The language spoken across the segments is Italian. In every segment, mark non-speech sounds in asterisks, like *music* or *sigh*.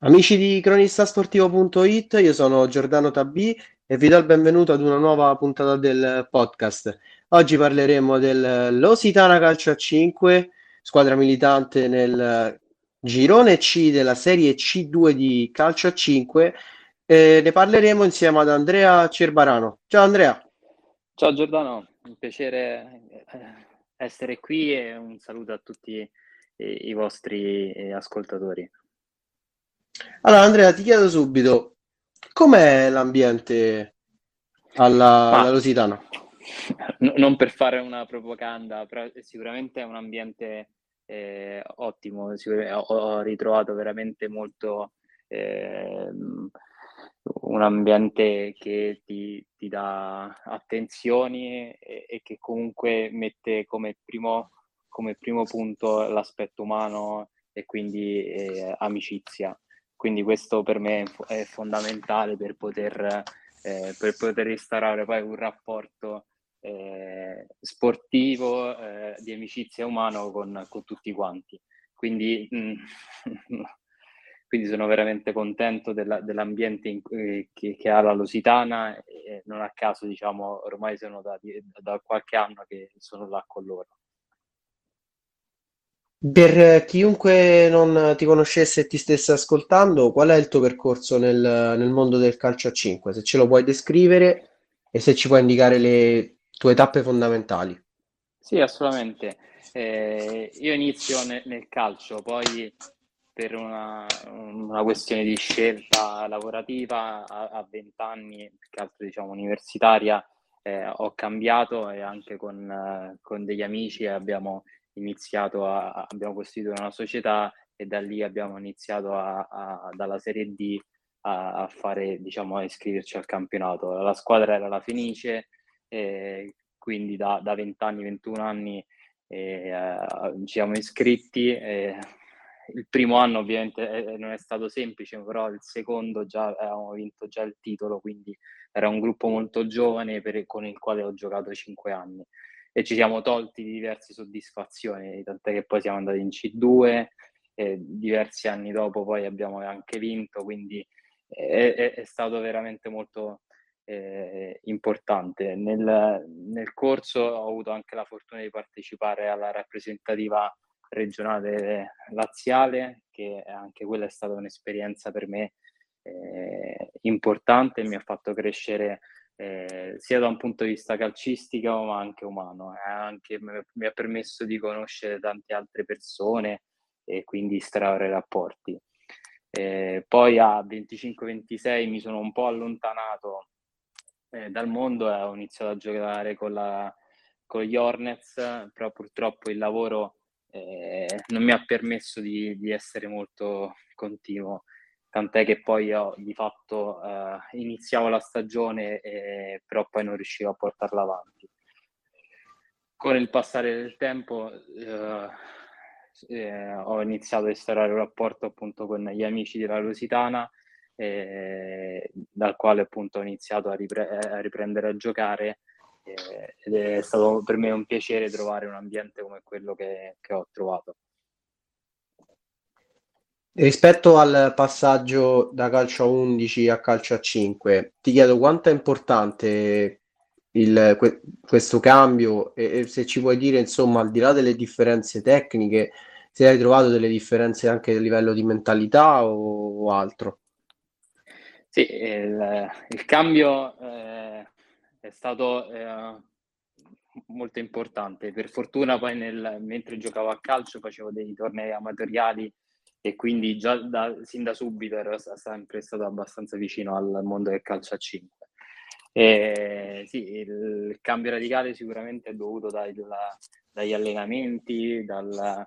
Amici di cronistasportivo.it, io sono Giordano Tabì e vi do il benvenuto ad una nuova puntata del podcast. Oggi parleremo del Lositana Calcio a 5, squadra militante nel girone C della serie C2 di Calcio a 5 e ne parleremo insieme ad Andrea Cerbarano. Ciao Andrea. Ciao Giordano, un piacere eh, essere qui e un saluto a tutti i vostri eh, ascoltatori. Allora Andrea, ti chiedo subito, com'è l'ambiente alla, alla Lusitana? N- non per fare una propaganda, però sicuramente è un ambiente eh, ottimo, ho, ho, ritrovato veramente molto eh, un ambiente che ti, ti dà attenzioni e, e, che comunque mette come primo, come primo punto l'aspetto umano e quindi eh, amicizia. Quindi questo per me è fondamentale per poter, eh, per poter instaurare poi un rapporto eh, sportivo, eh, di amicizia umano con, con tutti quanti. Quindi, mm, *laughs* quindi sono veramente contento della, dell'ambiente in, che, che, ha la Lusitana e non a caso diciamo ormai sono da, da qualche anno che sono là con loro. Per chiunque non ti conoscesse e ti stesse ascoltando, qual è il tuo percorso nel, nel mondo del calcio a 5? Se ce lo puoi descrivere e se ci puoi indicare le tue tappe fondamentali. Sì, assolutamente. Eh, io inizio ne, nel calcio, poi per una, una, questione di scelta lavorativa a, 20 anni, più che altro diciamo universitaria, eh, ho cambiato e anche con, eh, con degli amici abbiamo iniziato a, abbiamo costituito una società e da lì abbiamo iniziato a, a, dalla Serie D a, fare, diciamo, a iscriverci al campionato. La squadra era la Fenice, eh, quindi da, da 20 anni, 21 anni eh, ci siamo iscritti. Eh, il primo anno ovviamente eh, non è stato semplice, però il secondo già avevamo vinto già il titolo, quindi era un gruppo molto giovane per, con il quale ho giocato 5 anni e ci siamo tolti diverse soddisfazioni, tant'è che poi siamo andati in C2 e diversi anni dopo poi abbiamo anche vinto, quindi è, è, è stato veramente molto eh, importante. Nel, nel, corso ho avuto anche la fortuna di partecipare alla rappresentativa regionale laziale, che anche quella è stata un'esperienza per me eh, importante mi ha fatto crescere eh, sia da un punto di vista calcistico ma anche umano. Eh, anche, mi ha permesso di conoscere tante altre persone e quindi estrarre rapporti. Eh, poi a 25-26 mi sono un po' allontanato eh, dal mondo e ho iniziato a giocare con, la, con gli Hornets, però purtroppo il lavoro eh, non mi ha permesso di, di essere molto continuo tant'è che poi io di fatto eh, iniziavo la stagione, e, però poi non riuscivo a portarla avanti. Con il passare del tempo eh, eh, ho iniziato a instaurare un rapporto appunto con gli amici della Lusitana, dal quale appunto ho iniziato a, ripre- a riprendere a giocare ed è stato per me un piacere trovare un ambiente come quello che, che ho trovato. Rispetto al passaggio da calcio a 11 a calcio a 5, ti chiedo quanto è importante il, que, questo cambio e, e, se ci puoi dire, insomma, al di là delle differenze tecniche, se hai trovato delle differenze anche a livello di mentalità o, o altro. Sì, il, il cambio eh, è stato eh, molto importante. Per fortuna poi nel, mentre giocavo a calcio facevo dei tornei amatoriali e quindi già da, sin da subito ero sempre stato abbastanza vicino al mondo del calcio a 5. E, sì, il cambio radicale sicuramente è dovuto dai, dalla, dagli allenamenti, dal,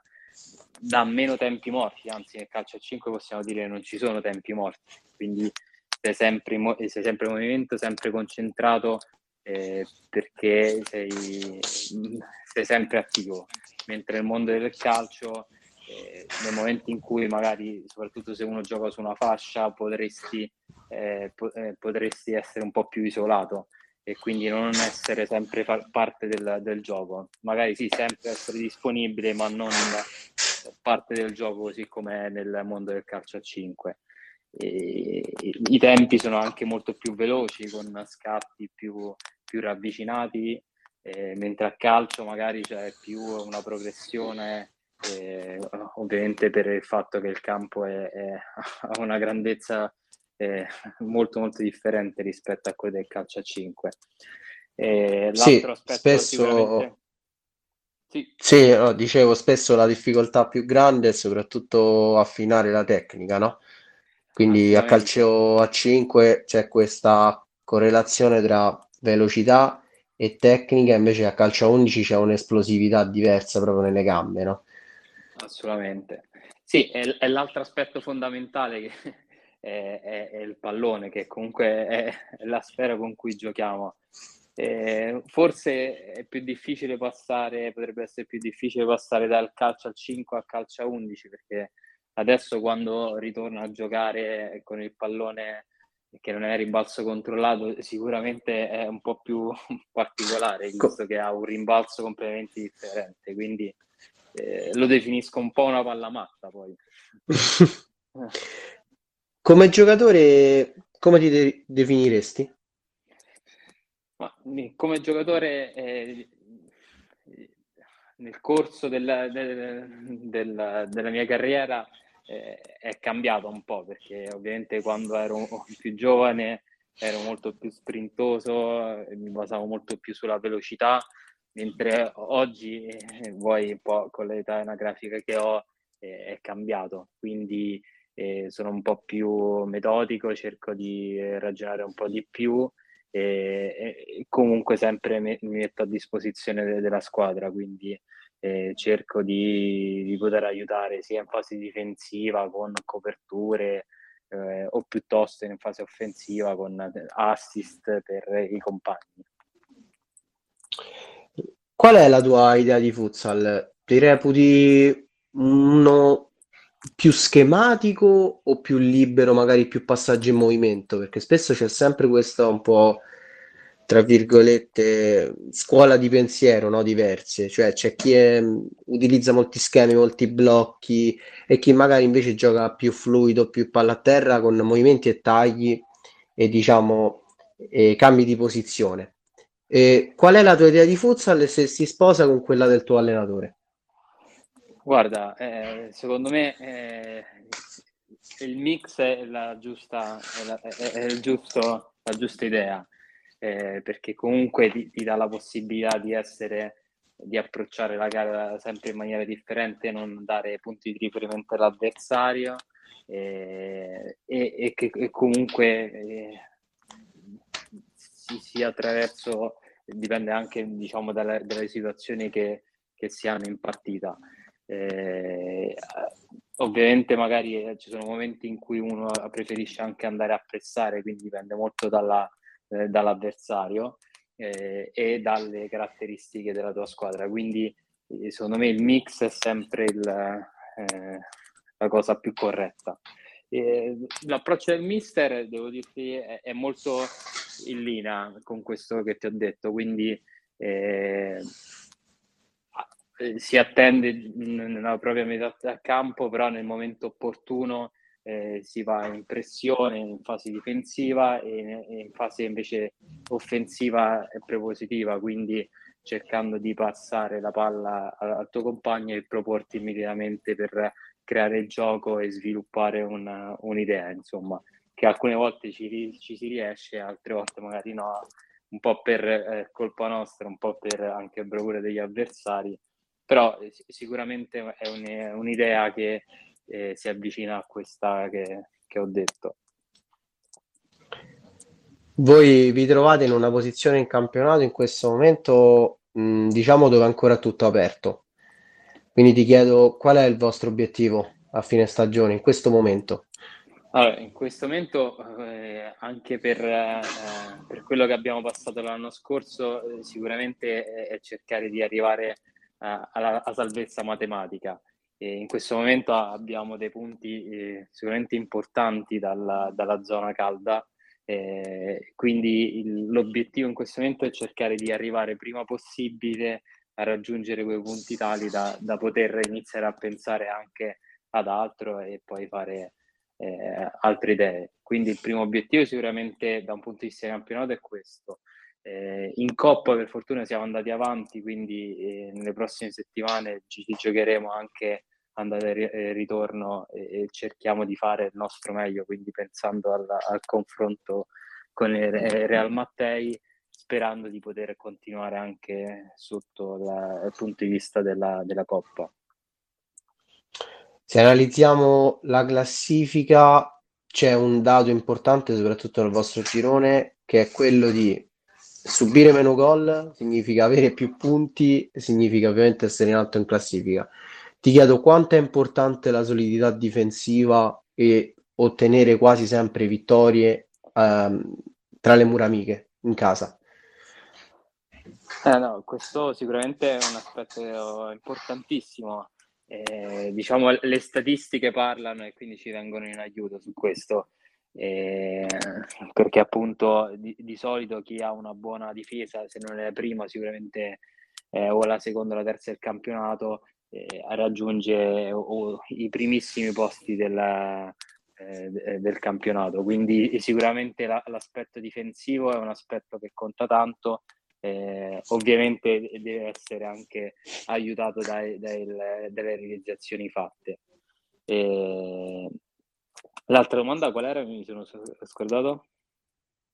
da meno tempi morti, anzi nel calcio a 5 possiamo dire che non ci sono tempi morti, quindi sei sempre, sei sempre in movimento, sempre concentrato eh, perché sei, sei sempre attivo, mentre nel mondo del calcio eh, nel momento in cui magari, soprattutto se uno gioca su una fascia, potresti, eh, eh, potresti essere un po' più isolato e quindi non essere sempre fa- parte del, del, gioco. Magari sì, sempre essere disponibile, ma non parte del gioco così come nel mondo del calcio a 5. e, i tempi sono anche molto più veloci con scatti più, più ravvicinati, eh, mentre a calcio magari c'è più una progressione, eh, ovviamente per il fatto che il campo è, è, *laughs* ha una grandezza eh, molto molto differente rispetto a quello del calcio a 5. sì, spesso... Sì, sì no, dicevo spesso la difficoltà più grande è soprattutto affinare la tecnica, no? Quindi a calcio a 5 c'è questa correlazione tra velocità e tecnica, invece a calcio a 11 c'è un'esplosività diversa proprio nelle gambe, no? Assolutamente. Sì, è, è l'altro aspetto fondamentale che *laughs* è, è, è, il pallone, che comunque è, la sfera con cui giochiamo. Eh, forse è più difficile passare, potrebbe essere più difficile passare dal calcio al 5 al calcio a 11 perché Adesso quando ritorno a giocare con il pallone che non è rimbalzo controllato, sicuramente è un po' più *laughs* particolare, visto che ha un rimbalzo completamente differente, quindi eh, lo definisco un po' una palla matta poi. *laughs* come giocatore, come ti de- definiresti? Ma, come giocatore, eh, nel corso della, del, del, della mia carriera eh, è cambiato un po' perché ovviamente quando ero più giovane ero molto più sprintoso, mi basavo molto più sulla velocità, mentre oggi, eh, po' con l'età anagrafica che ho, eh, è cambiato. Quindi eh, sono un po' più metodico, cerco di ragionare un po' di più e, e comunque sempre mi, mi, metto a disposizione de, della squadra, quindi eh, cerco di, di, poter aiutare sia in fase difensiva con coperture eh, o piuttosto in fase offensiva con assist per i compagni. Qual è la tua idea di futsal? Ti reputi uno più schematico o più libero, magari più passaggi in movimento? Perché spesso c'è sempre questo un po' tra virgolette, scuola di pensiero no? diverse, cioè c'è chi è, utilizza molti schemi, molti blocchi e chi magari invece gioca più fluido, più palla a terra con movimenti e tagli e diciamo e cambi di posizione. E qual è la tua idea di futsal se si sposa con quella del tuo allenatore? Guarda, eh, secondo me eh, il mix è la giusta, è la, è, è giusto, la giusta idea eh, perché comunque ti, ti, dà la possibilità di essere, di approcciare la gara sempre in maniera differente, non dare punti di riferimento all'avversario eh, e, e, che e comunque eh, si sia attraverso, dipende anche diciamo dalle, dalle situazioni che, che, si hanno in partita. Eh, ovviamente magari eh, ci sono momenti in cui uno preferisce anche andare a pressare, quindi dipende molto dalla, eh, dall'avversario eh, e dalle caratteristiche della tua squadra. Quindi eh, secondo me il mix è sempre il, eh, la cosa più corretta. l'approccio del mister, devo dirti, è, è, molto in linea con questo che ti ho detto, quindi eh, si attende nella propria metà campo, però nel momento opportuno eh, si va in pressione in fase difensiva e, e in fase invece offensiva e prepositiva, quindi cercando di passare la palla al tuo compagno e proporti immediatamente per creare il gioco e sviluppare una, un'idea, insomma, che alcune volte ci, ci, si riesce, altre volte magari no, un po' per eh, colpa nostra, un po' per anche bravura degli avversari, però eh, sicuramente è un, un'idea che eh, si avvicina a questa che, che ho detto. Voi vi trovate in una posizione in campionato in questo momento, mh, diciamo, dove è ancora tutto aperto. Quindi ti chiedo qual è il vostro obiettivo a fine stagione in questo momento? Allora, in questo momento, eh, anche per, eh, per, quello che abbiamo passato l'anno scorso, eh, sicuramente è, cercare di arrivare alla, alla salvezza matematica. E in questo momento abbiamo dei punti eh, sicuramente importanti dalla, dalla zona calda, eh, quindi il, l'obiettivo in questo momento è cercare di arrivare prima possibile a raggiungere quei punti tali da, da poter iniziare a pensare anche ad altro e poi fare eh, altre idee. Quindi il primo obiettivo sicuramente da un punto di vista di campionato è questo. Eh, in Coppa per fortuna siamo andati avanti, quindi eh, nelle prossime settimane ci, ci giocheremo anche andata e ritorno e, e, cerchiamo di fare il nostro meglio, quindi pensando al, al confronto con il Real Mattei, sperando di poter continuare anche sotto la, il punto di vista della, della Coppa. Se analizziamo la classifica, c'è un dato importante, soprattutto nel vostro girone, che è quello di subire meno gol, significa avere più punti, significa ovviamente essere in alto in classifica. Ti chiedo quanto è importante la solidità difensiva e ottenere quasi sempre vittorie ehm, tra le mura amiche in casa. Eh no, questo sicuramente è un aspetto importantissimo. Eh, diciamo le statistiche parlano e quindi ci vengono in aiuto su questo. Eh, perché appunto di, di, solito chi ha una buona difesa, se non è la prima, sicuramente eh, o la seconda o la terza del campionato, eh, raggiunge o, i primissimi posti della, eh, del campionato. Quindi sicuramente la, l'aspetto difensivo è un aspetto che conta tanto. Eh, ovviamente deve essere anche aiutato dai, dai, dalle realizzazioni fatte. E... L'altra domanda qual era? Mi sono scordato.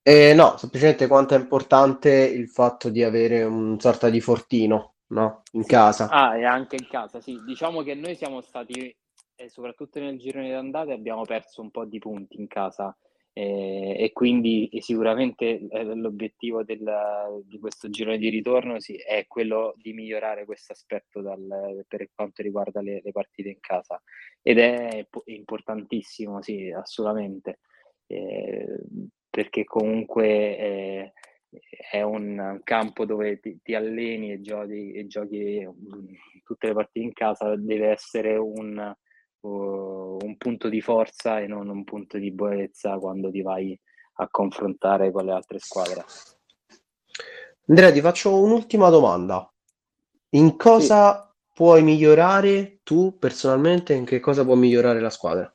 Eh, no, semplicemente quanto è importante il fatto di avere un sorta di fortino no? In casa. Ah, e anche in casa, sì. Diciamo che noi siamo stati, eh, soprattutto nel girone d'andata, abbiamo perso un po' di punti in casa. Eh, e quindi sicuramente eh, l'obiettivo del, di questo girone di ritorno sì, è quello di migliorare questo aspetto dal, per quanto riguarda le, le, partite in casa. Ed è importantissimo, sì, assolutamente, eh, perché comunque eh, è un campo dove ti, ti alleni e giochi, e giochi, mm, tutte le partite in casa, deve essere un, uh, un punto di forza e non un punto di buonezza quando ti vai a confrontare con le altre squadre. Andrea, ti faccio un'ultima domanda. In cosa sì. puoi migliorare tu personalmente? In che cosa può migliorare la squadra?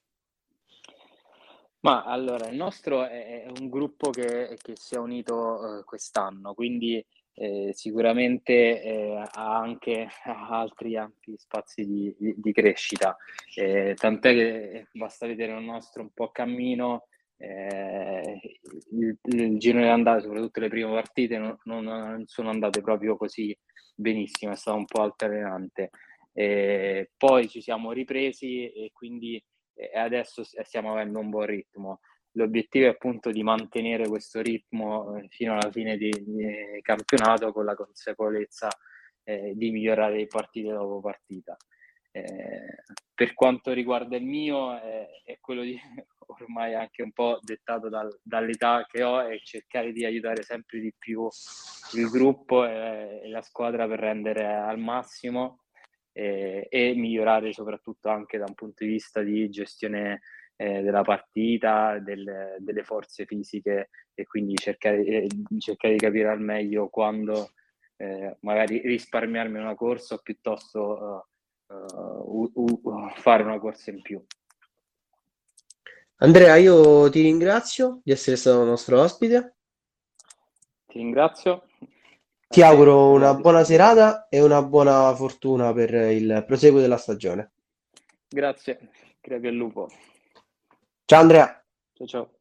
Ma allora, il nostro è, è un gruppo che, che si è unito eh, quest'anno, quindi eh, sicuramente eh, ha anche altri ampi spazi di, di, di crescita. Eh, tant'è che basta vedere il nostro un po' cammino, eh, il, il giro di andate, soprattutto le prime partite, non, non, sono andate proprio così benissimo, è stato un po' altalenante. Eh, poi ci siamo ripresi e quindi adesso stiamo avendo un buon ritmo. L'obiettivo è appunto di mantenere questo ritmo eh, fino alla fine di campionato con la consapevolezza eh, di migliorare partite dopo partita. Eh, per quanto riguarda il mio, eh, è quello di *laughs* ormai anche un po' dettato dal, dall'età che ho e cercare di aiutare sempre di più il gruppo e, e la squadra per rendere al massimo eh, e migliorare soprattutto anche da un punto di vista di gestione eh, della partita, del, delle forze fisiche e quindi cercare, eh, cercare, di capire al meglio quando eh, magari risparmiarmi una corsa o piuttosto uh, uh, uh, fare una corsa in più. Andrea, io ti ringrazio di essere stato nostro ospite. Ti ringrazio ti auguro una buona serata e una buona fortuna per il proseguo della stagione. Grazie, crepi al lupo. Ciao Andrea. Ciao ciao.